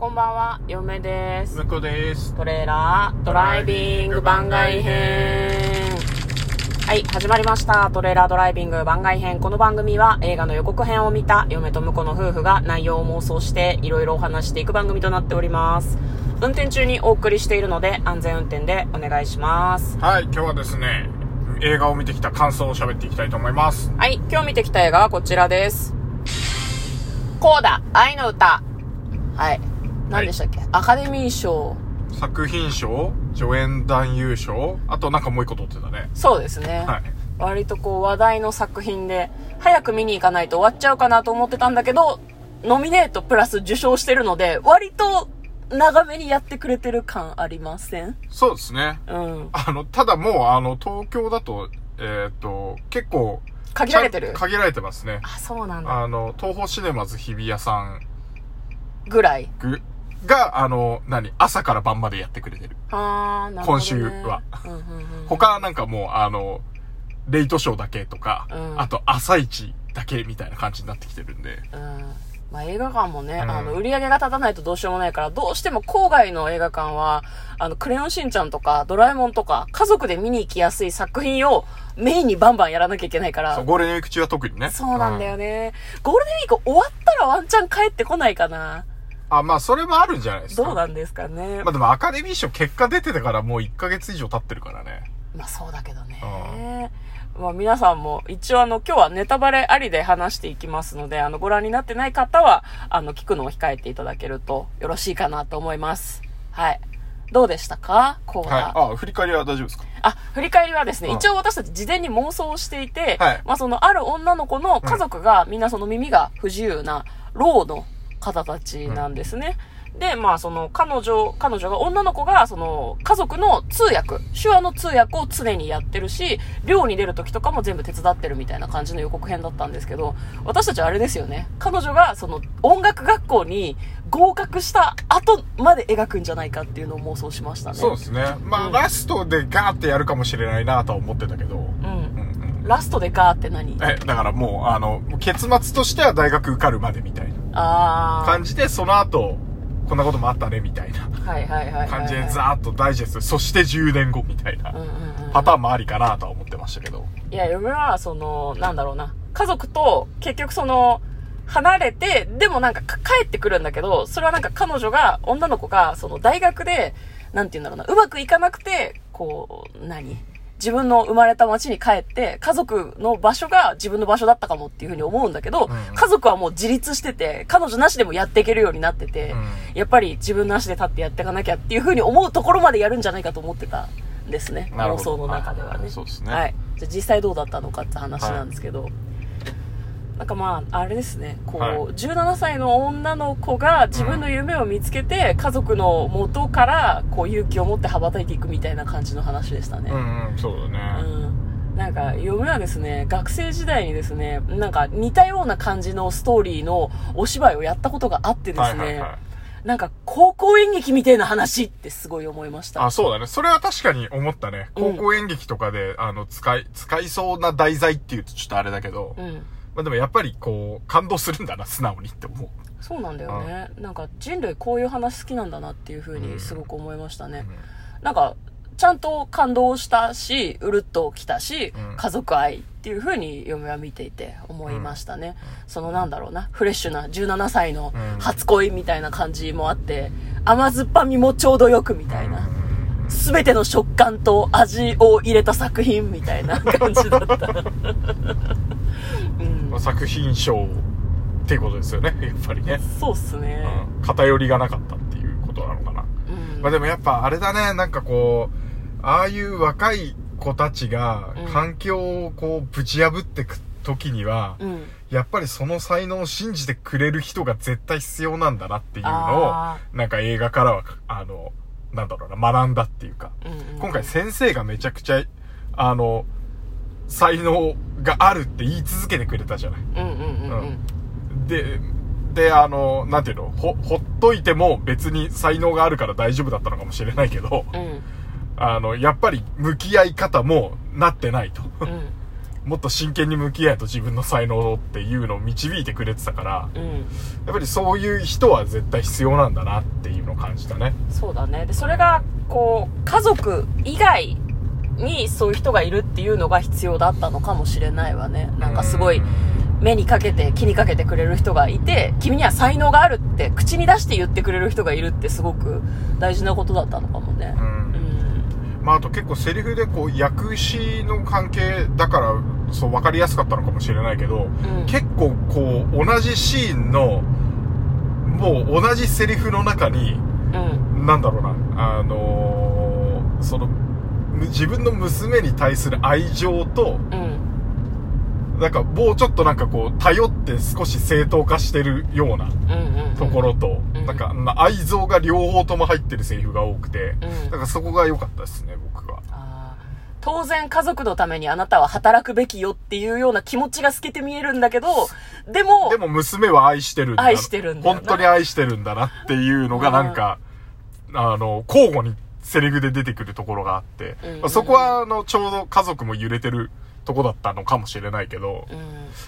こんばんは、嫁です。向こうです。トレーラードライビング番外編。はい、始まりました。トレーラードライビング番外編。この番組は映画の予告編を見た嫁と婿の夫婦が内容を妄想していろいろお話していく番組となっております。運転中にお送りしているので安全運転でお願いします。はい、今日はですね、映画を見てきた感想を喋っていきたいと思います。はい、今日見てきた映画はこちらです。コーダ、愛の歌。はい。何でしたっけ、アカデミー賞。作品賞、助演男優賞、あとなんかもう一個取ってたね。そうですね。はい。割とこう話題の作品で、早く見に行かないと終わっちゃうかなと思ってたんだけど、ノミネートプラス受賞してるので、割と長めにやってくれてる感ありません？そうですね。うん。あの、ただもう、あの、東京だと、えっ、と、結構、限られてる？限られてますね。あ、そうなんだ。あの、東宝シネマズ日比谷さんぐらい。ぐが、あの、何朝から晩までやってくれてる。あー、なるほど、ね。今週はうんうんうん。他なんかもう、あの、レイトショーだけとか、うんあと朝一だけみたいな感じになってきてるんで。うんまあ、映画館もね、うんあの、売り上げが立たないとどうしようもないから、どうしても郊外の映画館は、あの、クレヨンしんちゃんとか、ドラえもんとか、家族で見に行きやすい作品をメインにバンバンやらなきゃいけないからそう、、ゴールデンウィーク中は特にね。そうなんだよね。ゴールデンウィーク終わったらワンチャン帰ってこないかな。あ、まあ、それもあるんじゃないですか。どうなんですかね。まあでもアカデミー賞結果出てたからもう1ヶ月以上経ってるからね。まあそうだけどね。まあ皆さんも一応あの今日はネタバレありで話していきますので、あのご覧になってない方はあの聞くのを控えていただけるとよろしいかなと思います。はい。どうでしたか？コーダ、はい。あ、振り返りは大丈夫ですか？あ、振り返りはですね、うん一応私たち事前に妄想をしていて、はいまあそのある女の子の家族が、みんなその耳が不自由な、老の方たちなんですね。で、まあその彼女、彼女が、女の子がその家族の通訳、手話の通訳を常にやってるし、寮に出る時とかも全部手伝ってるみたいな感じの予告編だったんですけど、私たちはあれですよね。彼女がその音楽学校に合格した後まで描くんじゃないかっていうのを妄想しましたね。そうですね。まあ、うんラストでガーってやるかもしれないなとは思ってたけど。うん。うんうん。ラストでガーって何？え、だからもう、あの、結末としては大学受かるまでみたいなあ感じで、その後、こんなこともあったねみたいなあ。はいはいはいはい、はい。感じでザーッとダイジェスト、そして10年後みたいな。パターンもありかなとは思ってましたけど。いや、嫁は、その、なんだろうな。家族と、結局その、離れて、でもなんかか帰ってくるんだけど、それはなんか彼女が、女の子が、その大学で、なんて言うんだろうな、うまくいかなくて、こう、何？自分の生まれた町に帰って、家族の場所が自分の場所だったかもっていうふうに思うんだけど、うん家族はもう自立してて、彼女なしでもやっていけるようになってて、うんやっぱり自分なしで立ってやっていかなきゃっていうふうに思うところまでやるんじゃないかと思ってたんですね。妄想の中ではね。はいそうですねはい。じゃあ実際どうだったのかって話なんですけど、なんかまあ、あれですね、こう、はい17歳の女の子が自分の夢を見つけて、家族の元から、こう、勇気を持って羽ばたいていくみたいな感じの話でしたね。うんうん、そうだね。うん。なんか、嫁はですね、学生時代にですね、なんか似たような感じのストーリーのお芝居をやったことがあってですね、はいはいはい。なんか高校演劇みたいな話ってすごい思いました。あ、そうだね。それは確かに思ったね。うん高校演劇とかで、あの、使い、使いそうな題材っていうとちょっとあれだけど、うん。まあでもやっぱりこう、感動するんだな、素直にって思う。そうなんだよね。なんか人類こういう話好きなんだなっていう風にすごく思いましたね。なんか、ちゃんと感動したし、うるっときたし、うん家族愛っていう風に嫁は見ていて思いましたね。そのなんだろうな、フレッシュな17歳のうん初恋みたいな感じもあって、甘酸っぱみもちょうどよくみたいな。すべての食感と味を入れた作品みたいな感じだった。作品賞っていうことですよね、やっぱりね。そうっすね。うん偏りがなかったっていうことなのかな。うんまあでもやっぱあれだね、なんかこう、ああいう若い子たちがうん環境をこうぶち破ってく時には、うん。やっぱりその才能を信じてくれる人が絶対必要なんだなっていうのあを、なんか映画からは、あの、なんだろうな、学んだっていうか、うんうんうん今回先生がめちゃくちゃ、あの、才能があるって言い続けてくれたじゃない。うんうんうんうん。で、で、あの、なんていうの、ほ、ほっといても別に才能があるから大丈夫だったのかもしれないけど、うん。あの、やっぱり向き合い方もなってないと。うん。もっと真剣に向き合えと自分の才能っていうのを導いてくれてたから、うんやっぱりそういう人は絶対必要なんだなっていうのを感じたね。そうだねでそれがこう家族以外にそういう人がいるっていうのが必要だったのかもしれないわね。なんかすごいうん。目にかけて気にかけてくれる人がいて君には才能があるって口に出して言ってくれる人がいるってすごく大事なことだったのかもね。ううん。んまあ、あと結構セリフでこう役詞の関係だからそう分かりやすかったのかもしれないけど、うん。結構こう同じシーンのもう同じセリフの中にうん。なんだろうなあのーそのむ自分の娘に対する愛情とうん。なんかもうちょっとなんかこう頼って少し正当化してるようなうんうんところと、うん。なんかまあ愛憎が両方とも入ってるセリフが多くて、うん。なんかそこが良かったですね僕は。当然家族のためにあなたは働くべきよっていうような気持ちが透けて見えるんだけど、でも、でも娘は愛してるんだ。愛してるんだ本当に愛してるんだなっていうのがなんか、あの、交互にセリフで出てくるところがあって、うん。うんうんまあそこはあの、ちょうど家族も揺れてるとこだったのかもしれないけど、うん、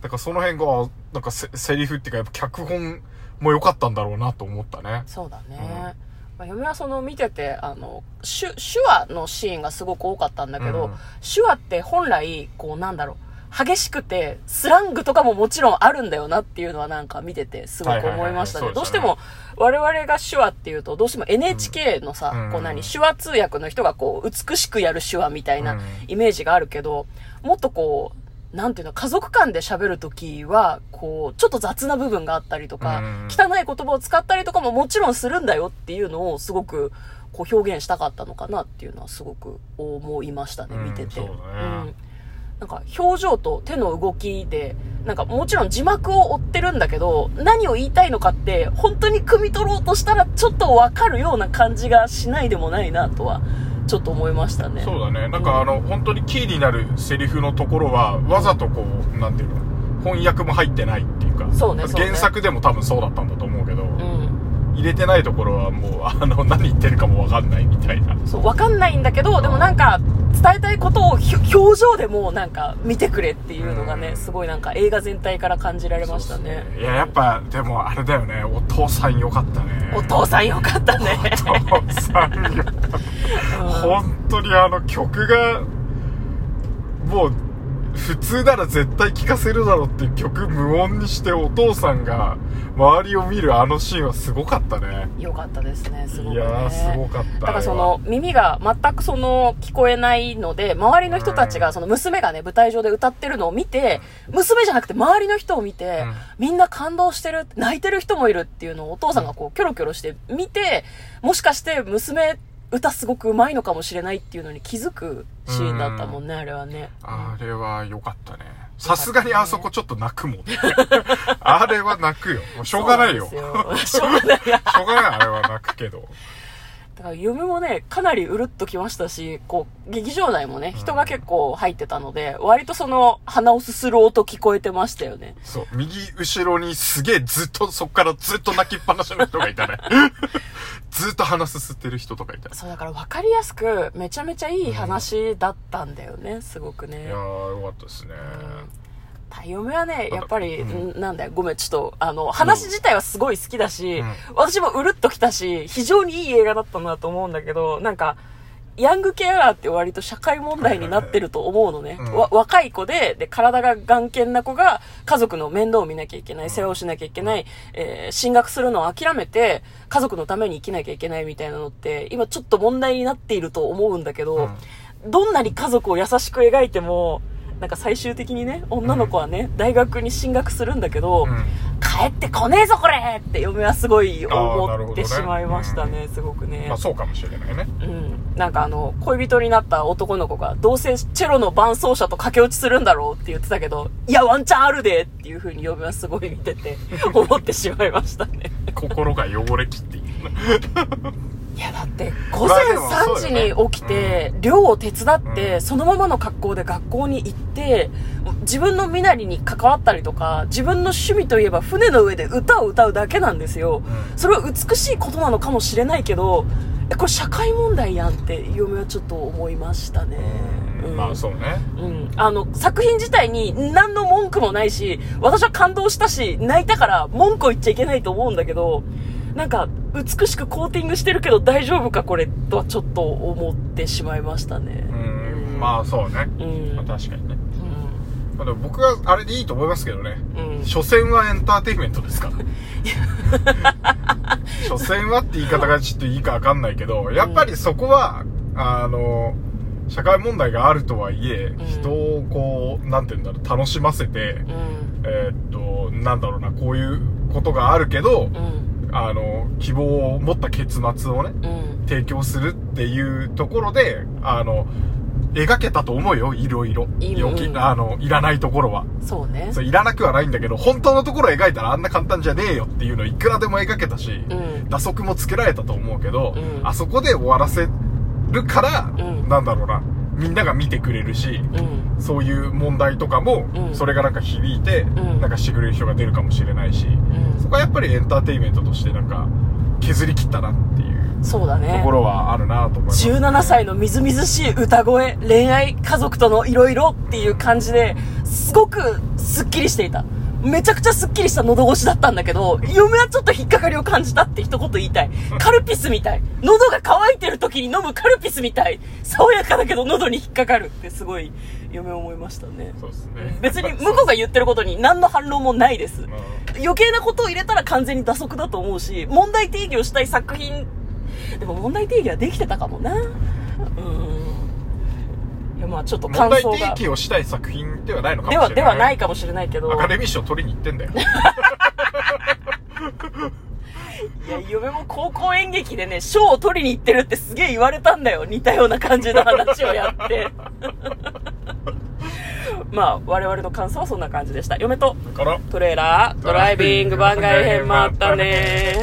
だからその辺が、なんかセセリフっていうかやっぱ脚本も良かったんだろうなと思ったね。そうだね。まあ、嫁はその見てて、あの、手、手話のシーンがすごく多かったんだけど、うん。手話って本来、こうなんだろう、激しくて、スラングとかももちろんあるんだよなっていうのはなんか見ててすごく思いましたね。どうしても、我々が手話っていうと、どうしても NHK のさ、うん。こう何、手話通訳の人がこう、美しくやる手話みたいなうん。イメージがあるけど、もっとこう、なんていうの、家族間で喋るときは、こう、ちょっと雑な部分があったりとか、うん。汚い言葉を使ったりとかももちろんするんだよっていうのをすごく、こう表現したかったのかなっていうのはすごく思いましたね、うん見てて。そうんなんか表情と手の動きで、なんかもちろん字幕を追ってるんだけど、何を言いたいのかって、本当に汲み取ろうとしたらちょっとわかるような感じがしないでもないなとは、ちょっと思いましたね。そうだね。なんかあの、本当にキーになるセリフのところは、わざとこう、なんていうの、翻訳も入ってないっていうか、そうねそうね原作でも多分そうだったんだと思うけど、うん。入れてないところはもう、あの、何言ってるかもわかんないみたいな。そう、わかんないんだけど、でもなんか、伝えたいことを表情でもなんか見てくれっていうのがね、うんすごいなんか映画全体から感じられましたね。いや、やっぱ、でもあれだよね、お父さんよかったね。お父さんよかったね。お父さんよかった。うん本当にあの曲が、もう、普通なら絶対聴かせるだろうっていう曲無音にしてお父さんが周りを見るあのシーンはすごかったね。よかったですね、すごくね。いやー、すごかった。だからその耳が全くその聞こえないので、周りの人たちがその娘がね、舞台上で歌ってるのを見て、娘じゃなくて周りの人を見て、うんみんな感動してる、泣いてる人もいるっていうのをお父さんがこうキョロキョロして見て、もしかして娘歌すごく上手いのかもしれないっていうのに気づくシーンだったもんね、あれはね。あれは良かったね。さすがにあそこちょっと泣くもんね。あれは泣くよ。しょうがないよ。しょうがない。ょうがない、あれは泣くけど。だから夢もね、かなりうるっときましたし、こう、劇場内もね、人が結構入ってたので、割とその、鼻をすする音聞こえてましたよね。そう、右後ろにすげえずっと、そっからずっと泣きっぱなしの人がいたね。ずっと鼻すすってる人とかいたね。そう、だから分かりやすく、めちゃめちゃいい話だったんだよね、すごくね。いやー、よかったですね。太嫁はね、やっぱり、うん。んなんだよ、ごめん、ちょっと、あの、話自体はすごい好きだし、うん。私もうるっときたし、非常にいい映画だったなと思うんだけど、なんか、ヤングケアラーって割と社会問題になってると思うのね。うん。わ若い子で、で、体が眼見な子が家族の面倒を見なきゃいけない、世話をしなきゃいけない、えー進学するのを諦めて、家族のために生きなきゃいけないみたいなのって、今ちょっと問題になっていると思うんだけど、どんなに家族を優しく描いても、なんか最終的にね、女の子はね、大学に進学するんだけど、うん。帰ってこねえぞこれって嫁はすごい思ってしまいましたね、すごくね。まあそうかもしれないね。うん。なんかあの、恋人になった男の子が、どうせチェロの伴奏者と駆け落ちするんだろうって言ってたけど、いや、ワンチャンあるでっていう風に嫁はすごい見てて、思ってしまいましたね。心が汚れきっている。いや、だって、午前3時に起きて、寮を手伝って、うん。そのままの格好で学校に行って、自分の身なりに関わったりとか、自分の趣味といえば船の上で歌を歌うだけなんですよ。うん。それは美しいことなのかもしれないけど、えこれ社会問題やんって、嫁はちょっと思いましたね。うん。うん。まあそうね。うん。あの、作品自体に何の文句もないし、私は感動したし、泣いたから文句を言っちゃいけないと思うんだけど、なんか、美しくコーティングしてるけど大丈夫かこれとはちょっと思ってしまいましたね。うんまあそうね、うん。まあ、確かにね、うまあ、でも僕はあれでいいと思いますけどねん。うん。所詮はエンターテインメントですから。所詮はって言い方がちょっといいかわかんないけど、やっぱりそこは、あの、社会問題があるとはいえ、ん人をこう、なんて言うんだろう、楽しませて、うん。えーっと、なんだろうな、こういうことがあるけど、うん。あの、希望を持った結末をね、うん。提供するっていうところで、あの、描けたと思うよ、いろいろ。いあの、いらないところは。そうね。そういらなくはないんだけど、本当のところを描いたらあんな簡単じゃねえよっていうのいくらでも描けたし、うん。打足もつけられたと思うけど、うんあそこで終わらせるから、うんなんだろうな、みんなが見てくれるし、うん。そういう問題とかも、うんそれがなんか響いて、んなんかしてくれる人が出るかもしれないし、うんそこはやっぱりエンターテインメントとしてなんか、削り切ったなっていうそうだねとこ。ろはあるなと思います、17歳のみずみずしい歌声、恋愛、家族とのいろいろっていう感じで、すごくスッキリしていた。めちゃくちゃスッキリした喉越しだったんだけど、嫁はちょっと引っかかりを感じたって一言言いたい。カルピスみたい。喉が渇いてる時に飲むカルピスみたい。爽やかだけど喉に引っかかるってすごい嫁思いましたね。そうですね。別に向こうが言ってることに何の反論もないです。うん余計なことを入れたら完全に打足だと思うし、問題定義をしたい作品、でも問題定義はできてたかもな。うん。いや、まあちょっと問題感想が。提起をしたい作品ではないのかもでは、しれない。ではないかもしれないけど。アカデミー賞取りに行ってんだよ。いや、嫁も高校演劇でね、賞を取りに行ってるってすげえ言われたんだよ。似たような感じの話をやって。まあ、我々の感想はそんな感じでした。嫁とだから、トレーラー、ドライビング番外編もあったね